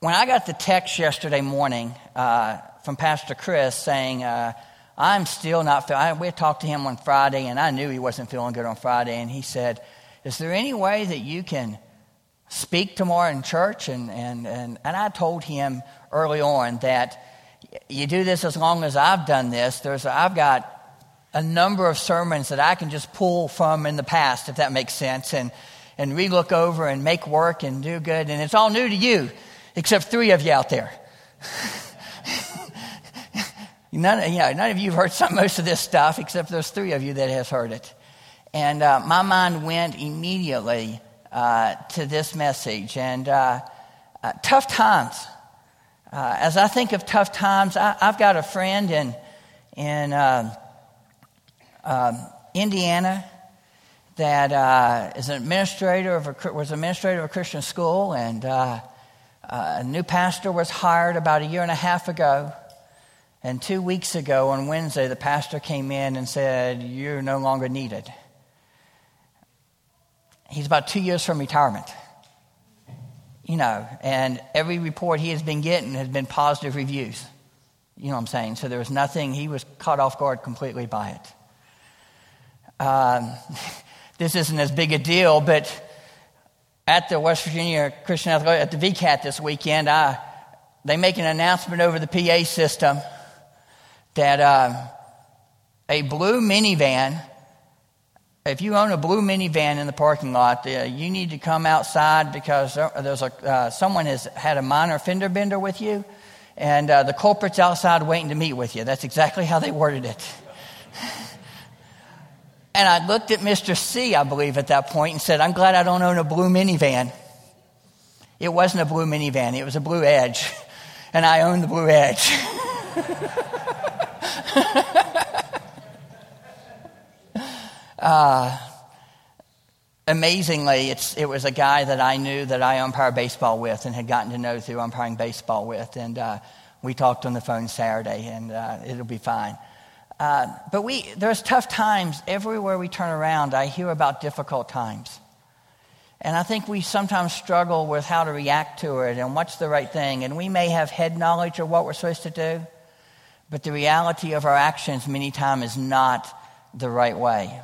when I got the text yesterday morning uh, from Pastor Chris saying, uh, I'm still not feeling, we talked to him on Friday, and I knew he wasn't feeling good on Friday, and he said, Is there any way that you can speak tomorrow in church? And, and, and, and I told him early on that you do this as long as I've done this. There's, I've got a number of sermons that I can just pull from in the past, if that makes sense, and, and relook over and make work and do good. And it's all new to you, except three of you out there. none, yeah, none of you have heard some, most of this stuff, except those three of you that has heard it. And uh, my mind went immediately uh, to this message. And uh, uh tough times. Uh, as I think of tough times, I, have got a friend in, in uh, um, Indiana that uh, is an administrator of a, was administrator of a Christian school, and uh, a new pastor was hired about a year and a half ago. And two weeks ago on Wednesday, the pastor came in and said, You're no longer needed. He's about two years from retirement. You know, and every report he has been getting has been positive reviews. You know what I'm saying? So there was nothing, he was caught off guard completely by it. Um, this isn't as big a deal, but at the West Virginia Christian Athletic, at the VCAT this weekend, I, they make an announcement over the PA system that uh, a blue minivan, if you own a blue minivan in the parking lot, uh, you need to come outside because there's a, uh, someone has had a minor fender bender with you, and uh, the culprit's outside waiting to meet with you. That's exactly how they worded it. And I looked at Mr. C, I believe, at that point and said, I'm glad I don't own a blue minivan. It wasn't a blue minivan, it was a blue edge. And I own the blue edge. uh, amazingly, it was a guy that I knew that I umpire baseball with and had gotten to know through umpiring baseball with. And uh, we talked on the phone Saturday, and uh, it'll be fine. Uh, but we, there's tough times everywhere we turn around. I hear about difficult times. And I think we sometimes struggle with how to react to it and what's the right thing. And we may have head knowledge of what we're supposed to do, but the reality of our actions many times is not the right way.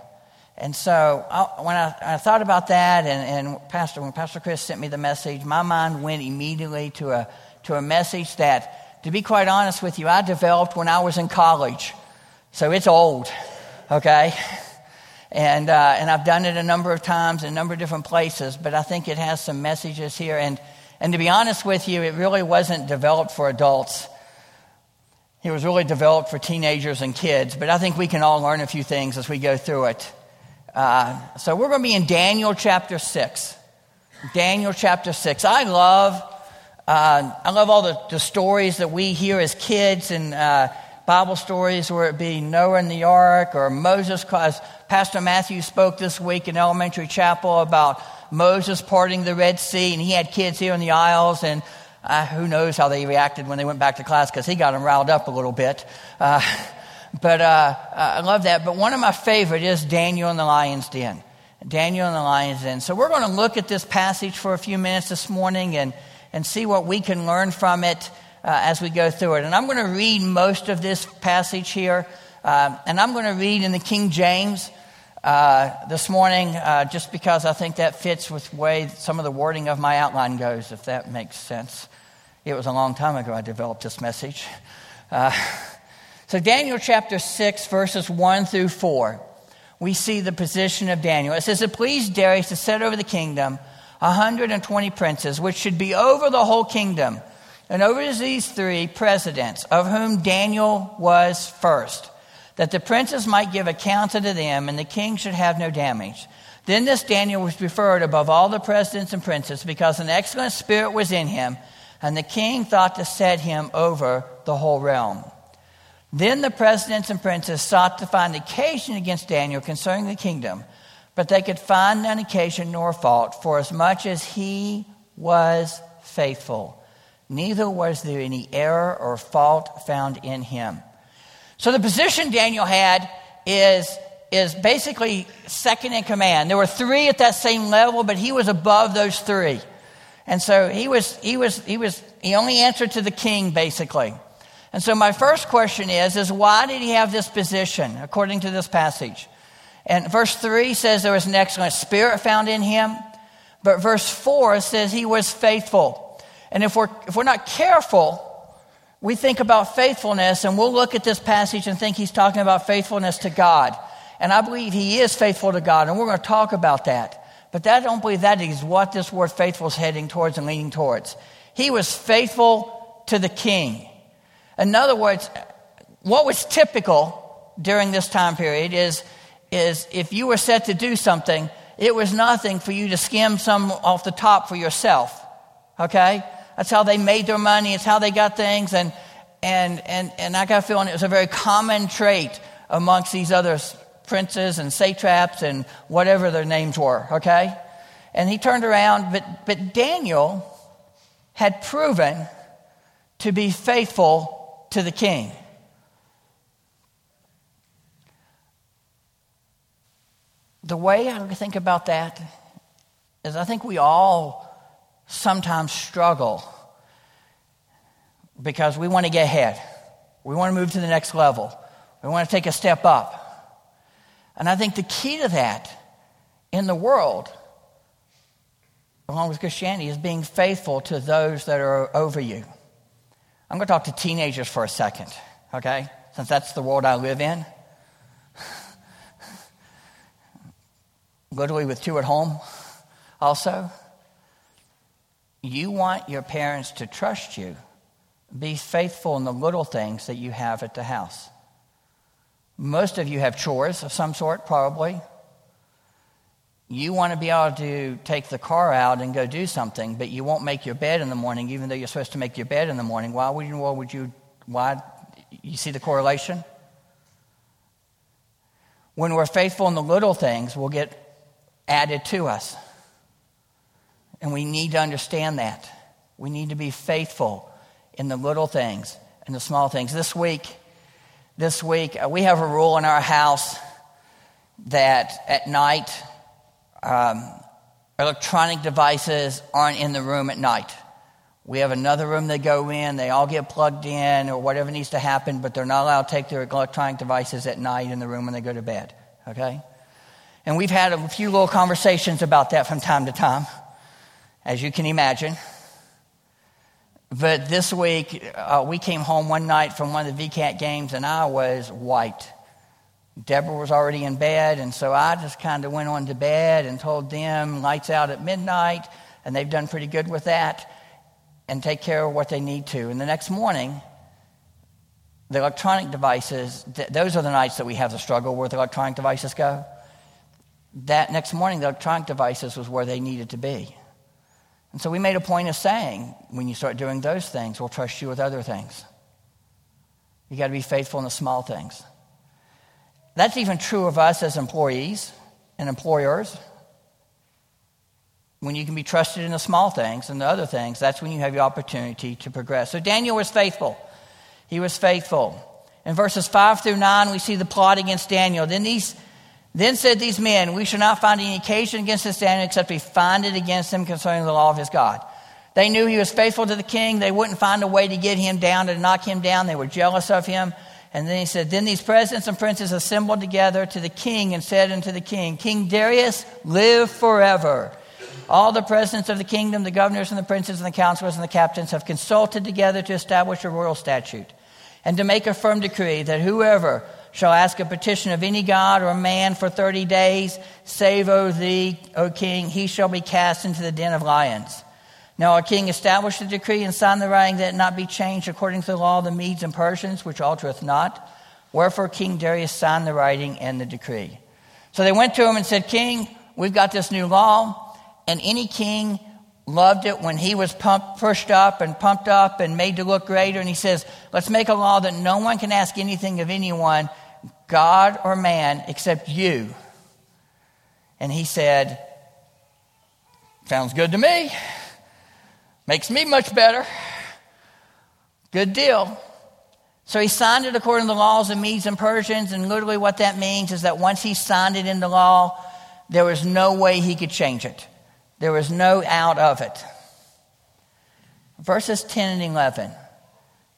And so I, when I, I, thought about that, and, and, Pastor, when Pastor Chris sent me the message, my mind went immediately to a, to a message that, to be quite honest with you, I developed when I was in college. So it's old, okay? And, uh, and I've done it a number of times in a number of different places, but I think it has some messages here. And, and to be honest with you, it really wasn't developed for adults. It was really developed for teenagers and kids, but I think we can all learn a few things as we go through it. Uh, so we're going to be in Daniel chapter 6. Daniel chapter 6. I love, uh, I love all the, the stories that we hear as kids and uh, Bible stories, where it be Noah in the ark or Moses, Pastor Matthew spoke this week in elementary chapel about Moses parting the Red Sea, and he had kids here in the aisles, and uh, who knows how they reacted when they went back to class because he got them riled up a little bit. Uh, but uh, I love that. But one of my favorite is Daniel in the lion's den. Daniel in the lion's den. So we're going to look at this passage for a few minutes this morning and, and see what we can learn from it uh, as we go through it. And I'm going to read most of this passage here, uh, and I'm going to read in the King James uh, this morning, uh, just because I think that fits with way some of the wording of my outline goes, if that makes sense. It was a long time ago I developed this message. Uh, so, Daniel chapter 6, verses 1 through 4, we see the position of Daniel. It says, It pleased Darius to set over the kingdom 120 princes, which should be over the whole kingdom and over these three presidents, of whom Daniel was first, that the princes might give account unto them, and the king should have no damage. Then this Daniel was preferred above all the presidents and princes, because an excellent spirit was in him, and the king thought to set him over the whole realm. Then the presidents and princes sought to find occasion against Daniel concerning the kingdom, but they could find none occasion nor fault, for as much as he was faithful neither was there any error or fault found in him. So the position Daniel had is, is basically second in command. There were three at that same level, but he was above those three. And so he was, he was, he was, he only answered to the king, basically. And so my first question is, is why did he have this position, according to this passage? And verse 3 says there was an excellent spirit found in him. But verse 4 says he was faithful. And if we're, if we're not careful, we think about faithfulness and we'll look at this passage and think he's talking about faithfulness to God. And I believe he is faithful to God, and we're going to talk about that. But I don't believe that is what this word faithful is heading towards and leaning towards. He was faithful to the king. In other words, what was typical during this time period is, is if you were set to do something, it was nothing for you to skim some off the top for yourself. Okay? That's how they made their money. It's how they got things. And, and, and, and I got a feeling it was a very common trait amongst these other princes and satraps and whatever their names were, okay? And he turned around, but, but Daniel had proven to be faithful to the king. The way I think about that is I think we all sometimes struggle because we want to get ahead. We want to move to the next level. We want to take a step up. And I think the key to that in the world, along with Christianity, is being faithful to those that are over you. I'm going to talk to teenagers for a second, okay? Since that's the world I live in. Literally, with two at home, also. You want your parents to trust you. Be faithful in the little things that you have at the house. Most of you have chores of some sort, probably. You want to be able to take the car out and go do something, but you won't make your bed in the morning, even though you're supposed to make your bed in the morning. Why would you? Why would you? Why? You see the correlation? When we're faithful in the little things, we'll get added to us. And we need to understand that. We need to be faithful in the little things and the small things. This week, this week. Uh, we have a rule in our house that at night, um, electronic devices aren't in the room at night. We have another room they go in, they all get plugged in or whatever needs to happen, but they're not allowed to take their electronic devices at night in the room when they go to bed. Okay? And we've had a few little conversations about that from time to time, as you can imagine. But this week, uh, we came home one night from one of the VCAT games, and I was white. Deborah was already in bed, and so I just kind of went on to bed and told them lights out at midnight, and they've done pretty good with that, and take care of what they need to. And the next morning, the electronic devices, th- those are the nights that we have the struggle where the electronic devices go. That next morning, the electronic devices was where they needed to be. And so we made a point of saying, when you start doing those things, we'll trust you with other things. You got to be faithful in the small things. That's even true of us as employees and employers. When you can be trusted in the small things and the other things, that's when you have your opportunity to progress. So Daniel was faithful. He was faithful. In verses 5 through 9, we see the plot against Daniel. Then these then said these men, We shall not find any occasion against this Daniel except we find it against him concerning the law of his God. They knew he was faithful to the king. They wouldn't find a way to get him down, to knock him down. They were jealous of him. And then he said, Then these presidents and princes assembled together to the king and said unto the king, King Darius, live forever. All the presidents of the kingdom, the governors and the princes and the counselors and the captains have consulted together to establish a royal statute and to make a firm decree that whoever shall ask a petition of any god or man for 30 days, save, O thee, O king, he shall be cast into the den of lions. Now our king established a decree and signed the writing that it not be changed according to the law of the Medes and Persians, which altereth not. Wherefore King Darius signed the writing and the decree. So they went to him and said, King, we've got this new law, and any king loved it when he was pumped, pushed up and pumped up and made to look greater. And he says, let's make a law that no one can ask anything of anyone God or man except you? And he said, Sounds good to me. Makes me much better. Good deal. So he signed it according to the laws of Medes and Persians, and literally what that means is that once he signed it into law, there was no way he could change it. There was no out of it. Verses 10 and 11.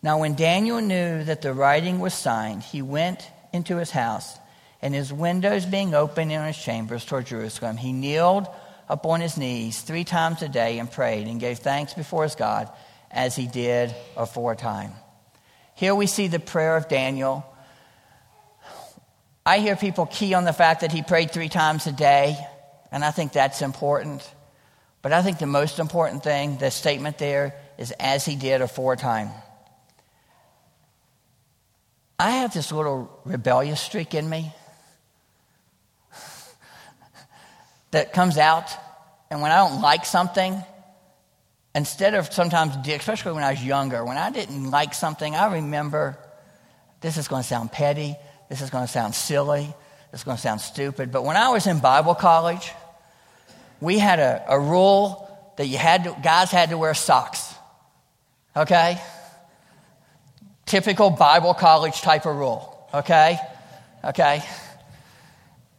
Now, when Daniel knew that the writing was signed, he went into his house, and his windows being open in his chambers toward Jerusalem, he kneeled upon his knees three times a day and prayed and gave thanks before his God as he did aforetime. Here we see the prayer of Daniel. I hear people key on the fact that he prayed three times a day, and I think that's important. But I think the most important thing, the statement there, is as he did aforetime. I have this little rebellious streak in me that comes out, and when I don't like something, instead of sometimes, especially when I was younger, when I didn't like something, I remember this is going to sound petty, this is going to sound silly, this is going to sound stupid, but when I was in Bible college, we had a, a rule that you had to, guys had to wear socks. Okay? Typical Bible college type of rule. Okay? Okay?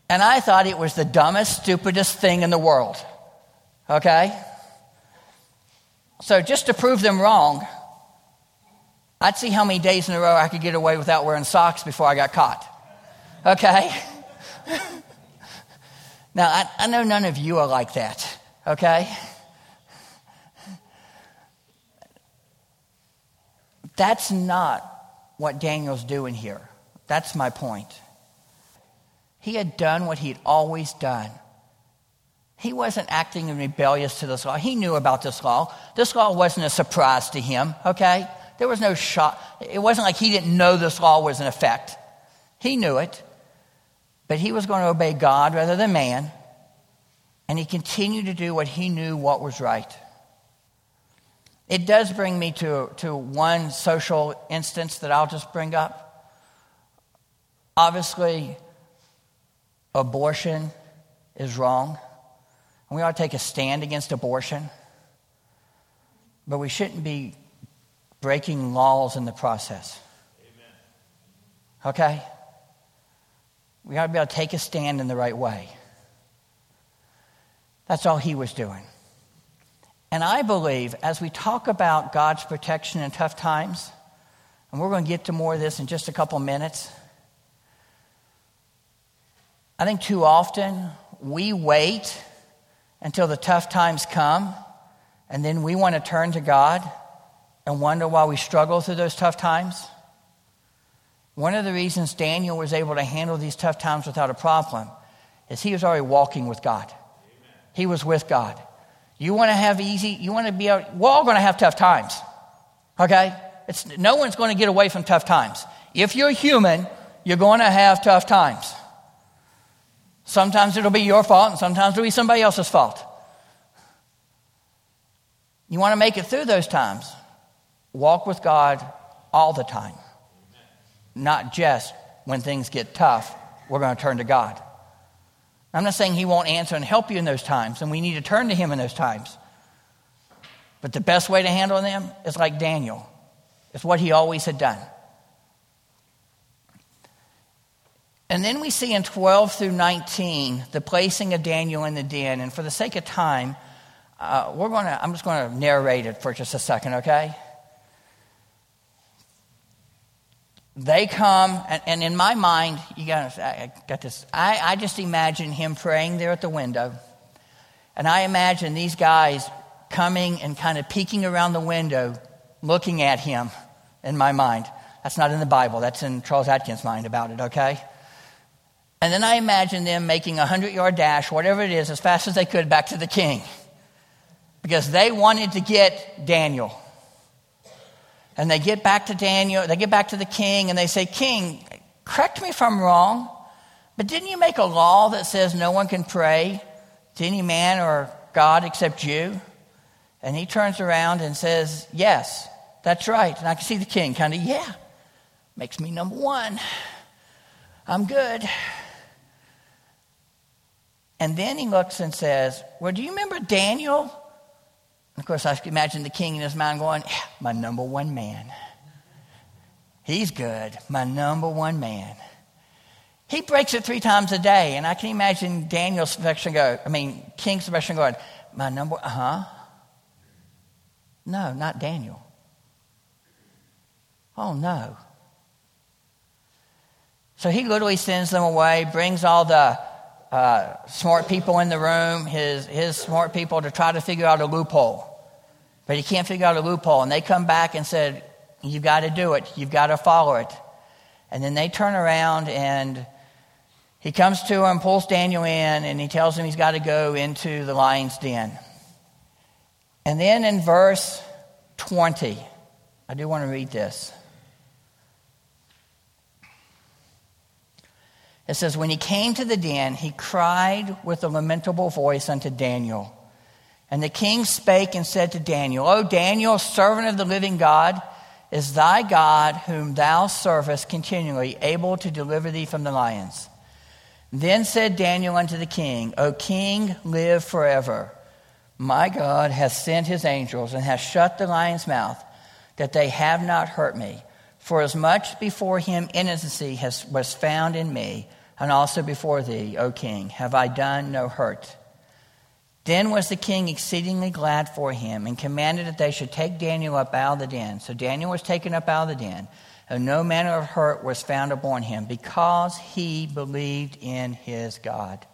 And I thought it was the dumbest, stupidest thing in the world. Okay? So just to prove them wrong, I'd see how many days in a row I could get away without wearing socks before I got caught. Okay? now, I, I know none of you are like that. Okay? That's not what Daniel's doing here. That's my point. He had done what he'd always done. He wasn't acting rebellious to this law. He knew about this law. This law wasn't a surprise to him, okay? There was no shock. It wasn't like he didn't know this law was in effect. He knew it, but he was going to obey God rather than man, and he continued to do what he knew what was right. It does bring me to, to one social instance that I'll just bring up. Obviously, abortion is wrong. And we ought to take a stand against abortion. But we shouldn't be breaking laws in the process. Amen. Okay? We ought to be able to take a stand in the right way. That's all he was doing. And I believe as we talk about God's protection in tough times, and we're going to get to more of this in just a couple minutes, I think too often we wait until the tough times come, and then we want to turn to God and wonder why we struggle through those tough times. One of the reasons Daniel was able to handle these tough times without a problem is he was already walking with God. Amen. He was with God. You want to have easy, you want to be, we're all going to have tough times. Okay? It's, no one's going to get away from tough times. If you're human, you're going to have tough times. Sometimes it'll be your fault, and sometimes it'll be somebody else's fault. You want to make it through those times. Walk with God all the time, not just when things get tough, we're going to turn to God. I'm not saying He won't answer and help you in those times, and we need to turn to Him in those times. But the best way to handle them is like Daniel, it's what he always had done. And then we see in 12 through 19 the placing of Daniel in the den. And for the sake of time, uh, we're to, I'm just going to narrate it for just a second, okay? They come, and, and in my mind, you got, I got this, I, I just imagine him praying there at the window. And I imagine these guys coming and kind of peeking around the window, looking at him in my mind. That's not in the Bible, that's in Charles Atkins' mind about it, okay? And then I imagine them making a 100 yard dash, whatever it is, as fast as they could back to the king. Because they wanted to get Daniel. And they get back to Daniel, they get back to the king, and they say, King, correct me if I'm wrong, but didn't you make a law that says no one can pray to any man or God except you? And he turns around and says, Yes, that's right. And I can see the king kind of, Yeah, makes me number one. I'm good. And then he looks and says, Well, do you remember Daniel? Of course, I can imagine the king in his mind going, yeah, My number one man. He's good. My number one man. He breaks it three times a day. And I can imagine Daniel's affection go, I mean, King's affection going, My number, uh huh. No, not Daniel. Oh, no. So he literally sends them away, brings all the uh, smart people in the room, his, his smart people, to try to figure out a loophole. But he can't figure out a loophole. And they come back and said, You've got to do it. You've got to follow it. And then they turn around and he comes to him, pulls Daniel in, and he tells him he's got to go into the lion's den. And then in verse 20, I do want to read this. It says, When he came to the den, he cried with a lamentable voice unto Daniel. And the king spake and said to Daniel, O Daniel, servant of the living God, is thy God, whom thou servest continually, able to deliver thee from the lions? Then said Daniel unto the king, O king, live forever. My God hath sent his angels and hath shut the lion's mouth, that they have not hurt me. For as much before him innocency has, was found in me, and also before thee, O king, have I done no hurt. Then was the king exceedingly glad for him, and commanded that they should take Daniel up out of the den. So Daniel was taken up out of the den, and no manner of hurt was found upon him, because he believed in his God.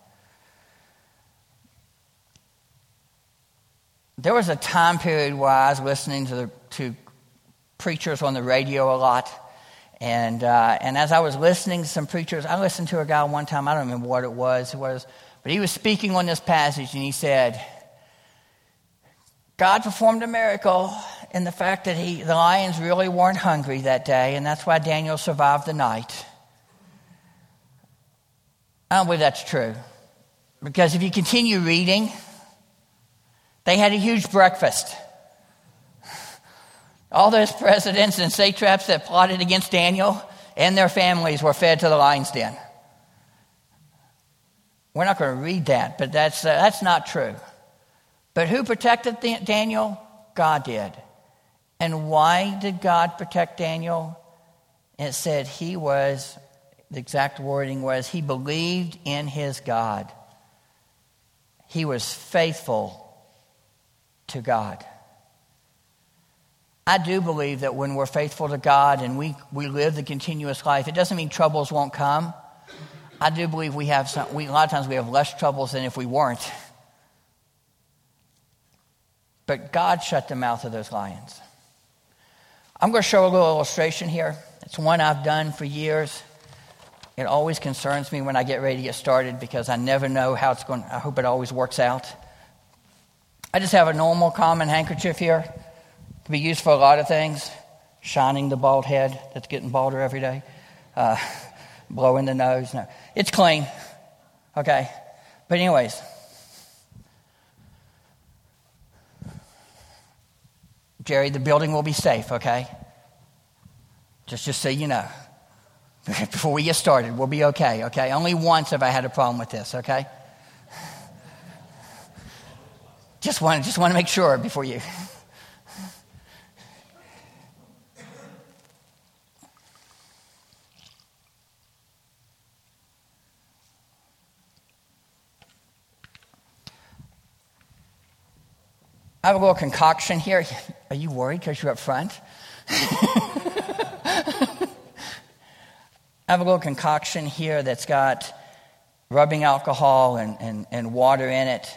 There was a time period where I was listening to, the, to preachers on the radio a lot and, uh, and as I was listening to some preachers, I listened to a guy one time, I don't remember what it was, it was, but he was speaking on this passage and he said, God performed a miracle in the fact that he, the lions really weren't hungry that day, and that's why Daniel survived the night. I don't believe that's true. Because if you continue reading, they had a huge breakfast. All those presidents and satraps that plotted against Daniel and their families were fed to the lion's den. We're not going to read that, but that's, uh, that's not true. But who protected Daniel? God did. And why did God protect Daniel? It said he was, the exact wording was, he believed in his God. He was faithful to God. I do believe that when we're faithful to God and we, we live the continuous life, it doesn't mean troubles won't come. I do believe we have some, we, a lot of times we have less troubles than if we weren't. But God shut the mouth of those lions. I'm going to show a little illustration here. It's one I've done for years. It always concerns me when I get ready to get started because I never know how it's going. I hope it always works out. I just have a normal common handkerchief here. It Can be used for a lot of things. Shining the bald head that's getting balder every day. Uh, blowing the nose. No, it's clean. Okay. But, anyways, Jerry, the building will be safe, okay? Just, just so you know. Before we get started, we'll be okay, okay? Only once have I had a problem with this, okay? Just want, just want to make sure before you. I have a little concoction here. Are you worried because you're up front? I have a little concoction here that's got rubbing alcohol and, and, and water in it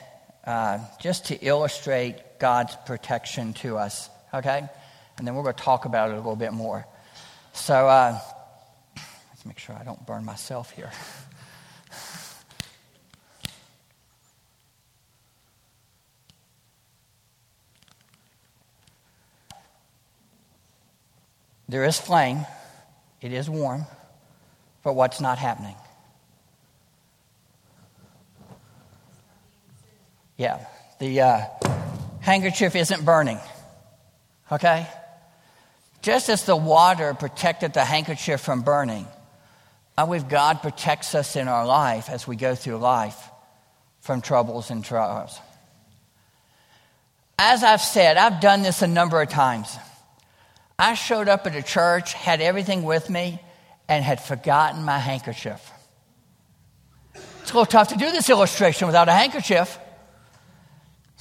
uh, just to illustrate God's protection to us, okay? And then we're going to talk about it a little bit more. So uh, let's make sure I don't burn myself here. There is flame, it is warm, but what's not happening? Yeah, the uh, handkerchief isn't burning. Okay? Just as the water protected the handkerchief from burning, I believe God protects us in our life as we go through life from troubles and trials. As I've said, I've done this a number of times. I showed up at a church, had everything with me, and had forgotten my handkerchief. It's a little tough to do this illustration without a handkerchief.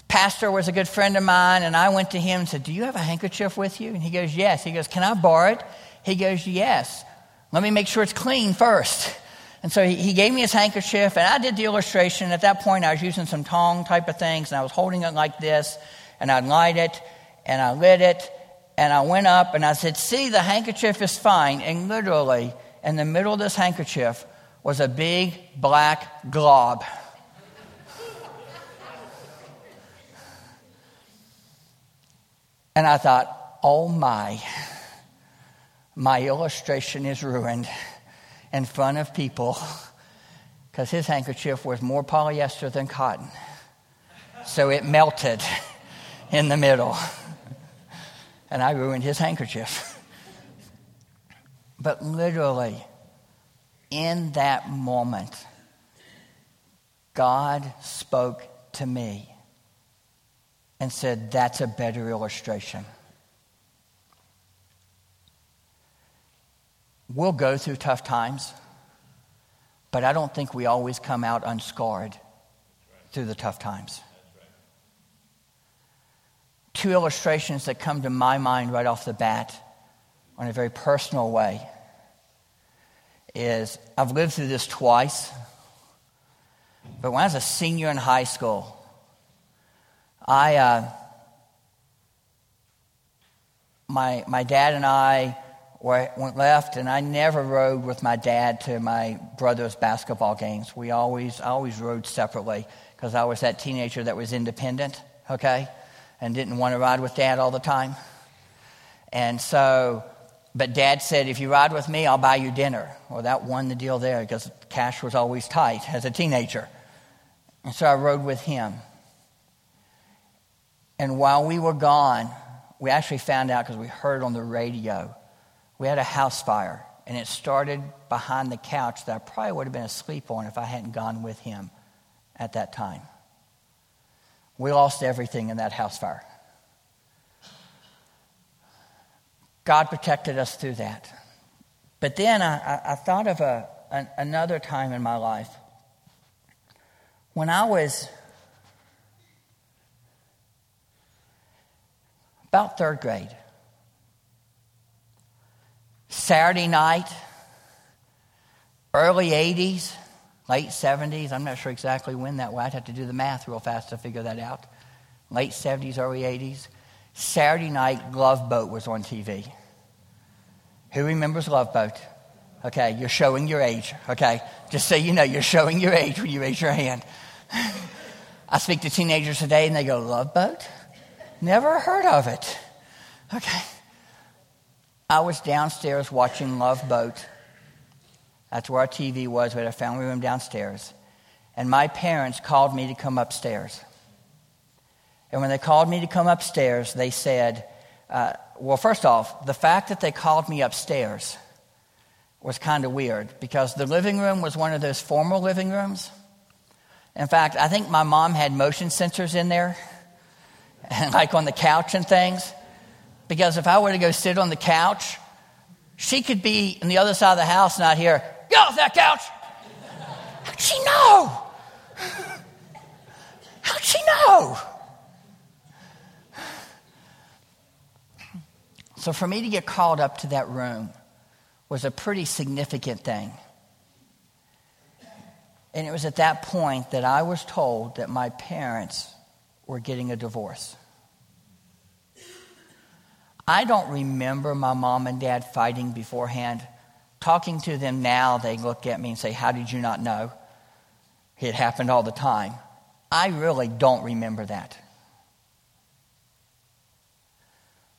pastor was a good friend of mine, and I went to him and said, Do you have a handkerchief with you? And he goes, Yes. He goes, Can I borrow it? He goes, Yes. Let me make sure it's clean first. And so he, gave me his handkerchief, and I did the illustration. At that point, I was using some tong type of things, and I was holding it like this, and I'd light it, and I lit it, and I went up, and I said, See, the handkerchief is fine. And literally, in the middle of this handkerchief was a big black glob. And I thought, oh my, my illustration is ruined in front of people because his handkerchief was more polyester than cotton. So it melted in the middle. And I ruined his handkerchief. But literally, in that moment, God spoke to me and said, That's a better illustration. We'll go through tough times, but I don't think we always come out unscarred through the tough times. Two illustrations that come to my mind right off the bat on a very personal way is I've lived through this twice, but when I was a senior in high school, I, uh, my, my dad and I were, went left, and I never rode with my dad to my brother's basketball games. We always, I always rode separately because I was that teenager that was independent, okay, and didn't want to ride with dad all the time. And so, but dad said, if you ride with me, I'll buy you dinner. Well, that won the deal there because cash was always tight as a teenager. And so I rode with him. And while we were gone, we actually found out because we heard on the radio, we had a house fire. And it started behind the couch that I probably would have been asleep on if I hadn't gone with him at that time. We lost everything in that house fire. God protected us through that. But then I, I thought of a, an, another time in my life when I was about third grade. Saturday night, early 80s, late 70s. I'm not sure exactly when that was. I'd have to do the math real fast to figure that out. Late 70s, early 80s. Saturday night, Love Boat was on TV. Who remembers Love Boat? Okay, you're showing your age. Okay, just so you know, you're showing your age when you raise your hand. I speak to teenagers today and they go, Love Boat? Never heard of it. Okay. I was downstairs watching Love Boat. That's where our TV was. We had a family room downstairs. And my parents called me to come upstairs. And when they called me to come upstairs, they said, uh, well, first off, the fact that they called me upstairs was kind of weird because the living room was one of those formal living rooms. In fact, I think my mom had motion sensors in there and like on the couch and things. Because if I were to go sit on the couch, she could be on the other side of the house, not here. Get off that couch! How'd she know? How'd she know? So for me to get called up to that room was a pretty significant thing. And it was at that point that I was told that my parents were getting a divorce. I don't remember my mom and dad fighting beforehand. Talking to them now, they look at me and say, How did you not know? It happened all the time. I really don't remember that.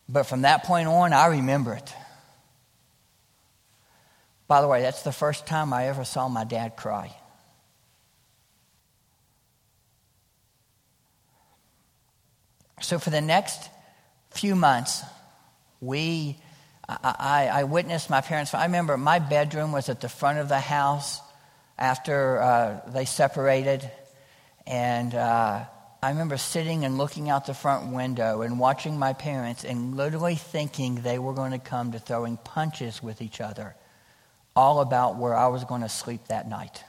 But from that point on, I remember it. By the way, that's the first time I ever saw my dad cry. So for the next few months, we, I, I, witnessed my parents. I remember my bedroom was at the front of the house after uh, they separated. And uh, I remember sitting and looking out the front window and watching my parents and literally thinking they were going to come to throwing punches with each other, all about where I was going to sleep that night.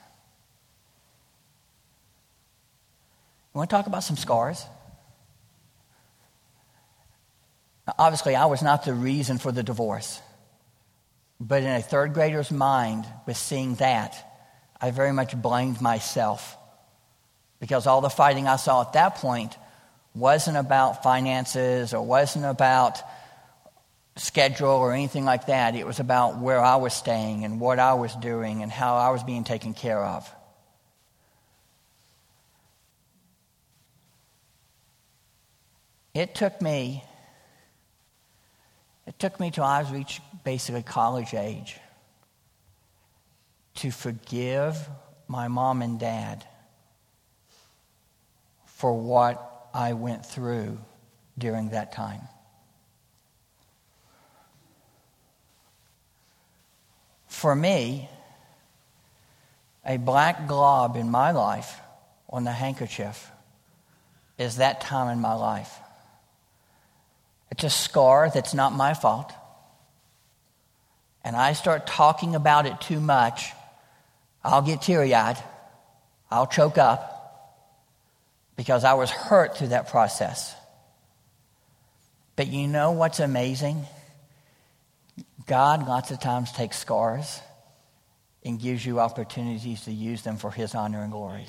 You want to talk about some scars? Obviously, I was not the reason for the divorce. But in a third grader's mind, with seeing that, I very much blamed myself. Because all the fighting I saw at that point wasn't about finances or wasn't about schedule or anything like that. It was about where I was staying and what I was doing and how I was being taken care of. It took me, it took me till I was reached basically college age to forgive my mom and dad for what I went through during that time. For me, a black glob in my life on the handkerchief is that time in my life. It's a scar that's not my fault. And I start talking about it too much, I'll get teary eyed. I'll choke up because I was hurt through that process. But you know what's amazing? God lots of times takes scars and gives you opportunities to use them for His honor and glory.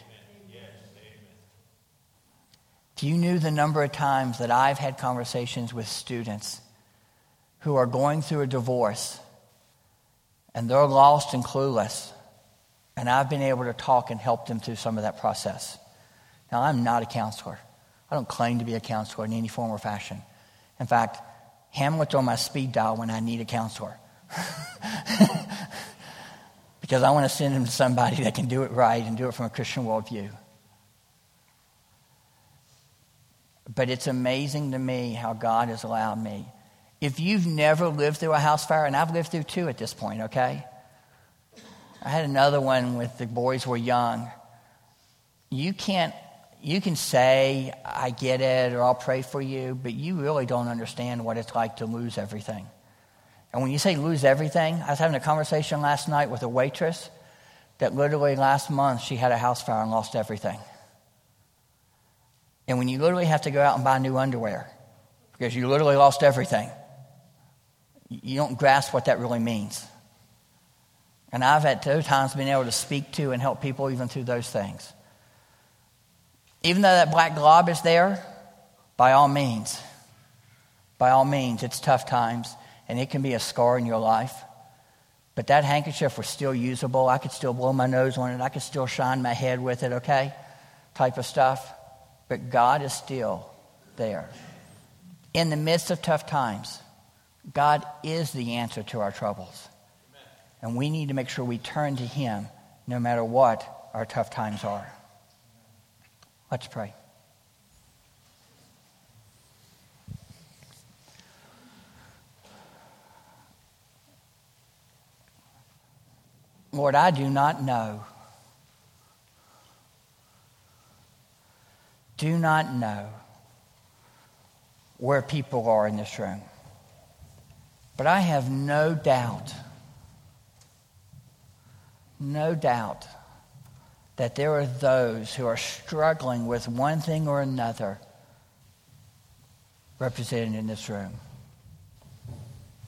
You knew the number of times that I've had conversations with students who are going through a divorce and they're lost and clueless, and I've been able to talk and help them through some of that process. Now, I'm not a counselor. I don't claim to be a counselor in any form or fashion. In fact, Hamlet's on my speed dial when I need a counselor. because I want to send him to somebody that can do it right and do it from a Christian worldview. But it's amazing to me how God has allowed me. If you've never lived through a house fire, and I've lived through two at this point, okay? I had another one with the boys were young. You can't, you can say, I get it, or I'll pray for you, but you really don't understand what it's like to lose everything. And when you say lose everything, I was having a conversation last night with a waitress that literally last month she had a house fire and lost everything. And when you literally have to go out and buy new underwear because you literally lost everything, you don't grasp what that really means. And I've at those times been able to speak to and help people even through those things. Even though that black glob is there, by all means, by all means, it's tough times and it can be a scar in your life. But that handkerchief was still usable. I could still blow my nose on it. I could still shine my head with it, okay? Type of stuff but God is still there. In the midst of tough times, God is the answer to our troubles. And we need to make sure we turn to Him no matter what our tough times are. Let's pray. Lord, I do not know do not know where people are in this room. But I have no doubt, no doubt that there are those who are struggling with one thing or another represented in this room.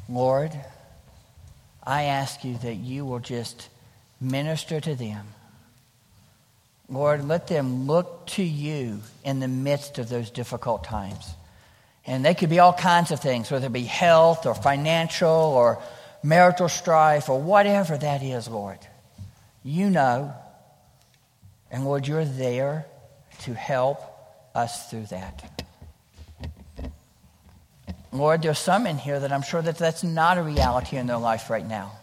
Lord, I ask you that you will just minister to them Lord, let them look to you in the midst of those difficult times. And they could be all kinds of things, whether it be health or financial or marital strife or whatever that is, Lord. You know. And Lord, you're there to help us through that. Lord, there's some in here that I'm sure that that's not a reality in their life right now.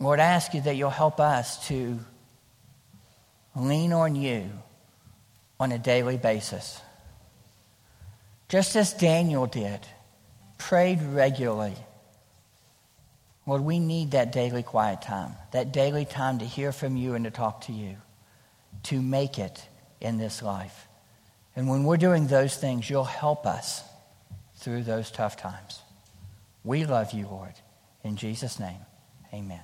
Lord, I ask you that you'll help us to lean on you on a daily basis. Just as Daniel did, prayed regularly. Lord, we need that daily quiet time, that daily time to hear from you and to talk to you, to make it in this life. And when we're doing those things, you'll help us through those tough times. We love you, Lord. In Jesus' name, amen.